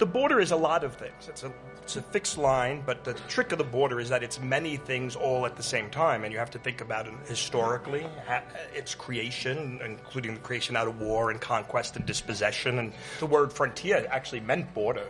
The border is a lot of things. It's a it's a fixed line, but the trick of the border is that it's many things all at the same time, and you have to think about it historically, its creation, including the creation out of war and conquest and dispossession. And the word frontier actually meant border.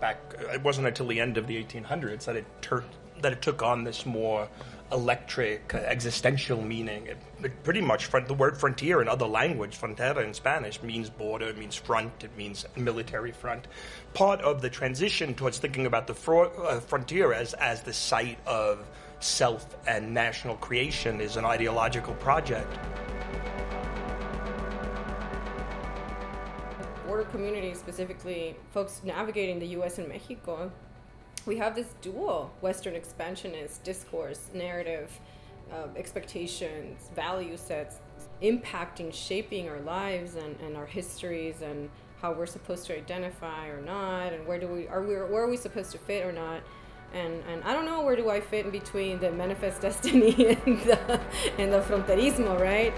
Back, it wasn't until the end of the 1800s that it tur- that it took on this more electric, existential meaning. It, it pretty much, front, the word frontier in other language, frontera in Spanish, means border, it means front, it means military front. Part of the transition towards thinking about the fro- uh, frontier as, as the site of self and national creation is an ideological project. Border communities, specifically folks navigating the US and Mexico, we have this dual Western expansionist discourse, narrative, uh, expectations, value sets impacting, shaping our lives and, and our histories and how we're supposed to identify or not, and where do we are we where are we supposed to fit or not. And, and I don't know where do I fit in between the manifest destiny and the, and the fronterismo, right?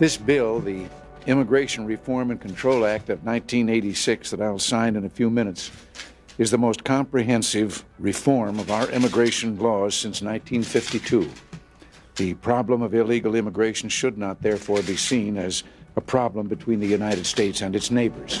This bill, the Immigration Reform and Control Act of 1986 that I'll sign in a few minutes is the most comprehensive reform of our immigration laws since 1952. The problem of illegal immigration should not, therefore, be seen as a problem between the United States and its neighbors.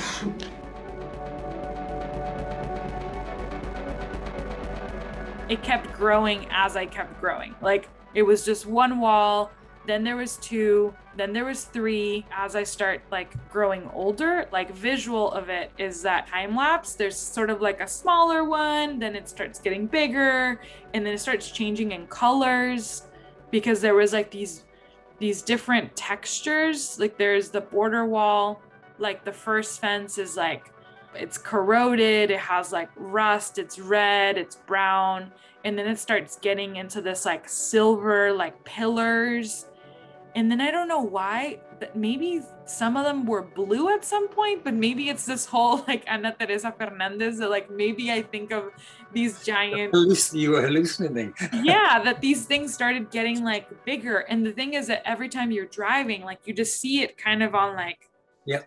It kept growing as I kept growing. Like, it was just one wall then there was two then there was three. As i start like growing older like visual of it is that time lapse. There's sort of like a smaller one then it starts getting bigger and then it starts changing in colors because there was like these these different textures. Like there's the border wall like the first fence is like it's corroded it has like rust it's red it's brown and then it starts getting into this like silver like pillars and then I don't know why but maybe some of them were blue at some point, but maybe it's this whole like Ana Teresa Fernandez that like maybe I think of these giant you were hallucinating. yeah, that these things started getting like bigger. And the thing is that every time you're driving, like you just see it kind of on like Yeah.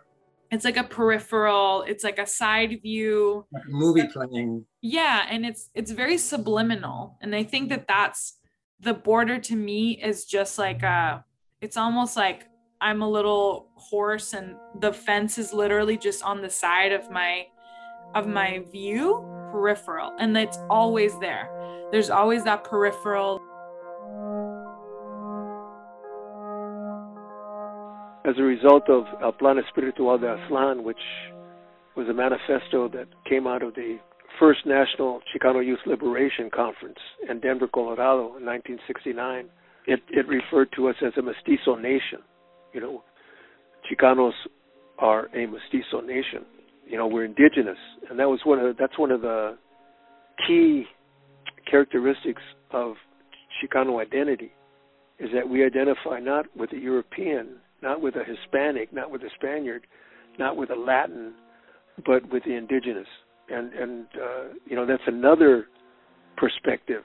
It's like a peripheral, it's like a side view. Like movie playing. Yeah, and it's it's very subliminal. And I think that that's the border to me is just like a it's almost like I'm a little horse and the fence is literally just on the side of my of my view peripheral and it's always there. There's always that peripheral as a result of El Plan Espiritual de Aztlán, which was a manifesto that came out of the first National Chicano Youth Liberation Conference in Denver, Colorado in 1969 it, it referred to us as a mestizo nation. You know, Chicanos are a mestizo nation. You know, we're indigenous, and that was one of that's one of the key characteristics of Chicano identity is that we identify not with a European, not with a Hispanic, not with a Spaniard, not with a Latin, but with the indigenous. And and uh, you know that's another perspective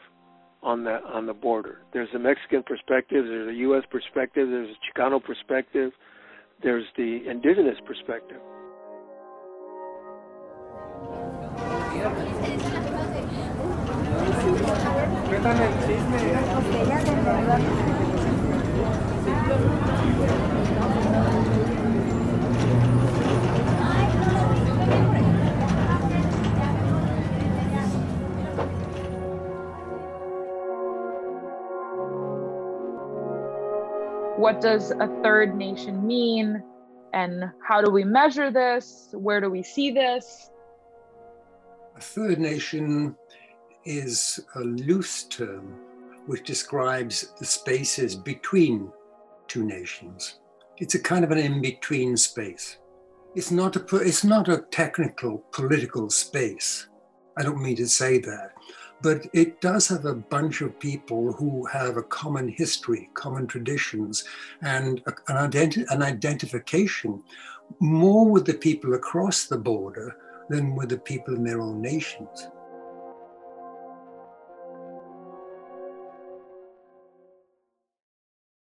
on the on the border. There's a Mexican perspective, there's a U.S. perspective, there's a Chicano perspective, there's the indigenous perspective. What does a third nation mean? And how do we measure this? Where do we see this? A third nation is a loose term which describes the spaces between two nations. It's a kind of an in-between space. It's not a it's not a technical political space. I don't mean to say that but it does have a bunch of people who have a common history, common traditions, and an, identi- an identification more with the people across the border than with the people in their own nations.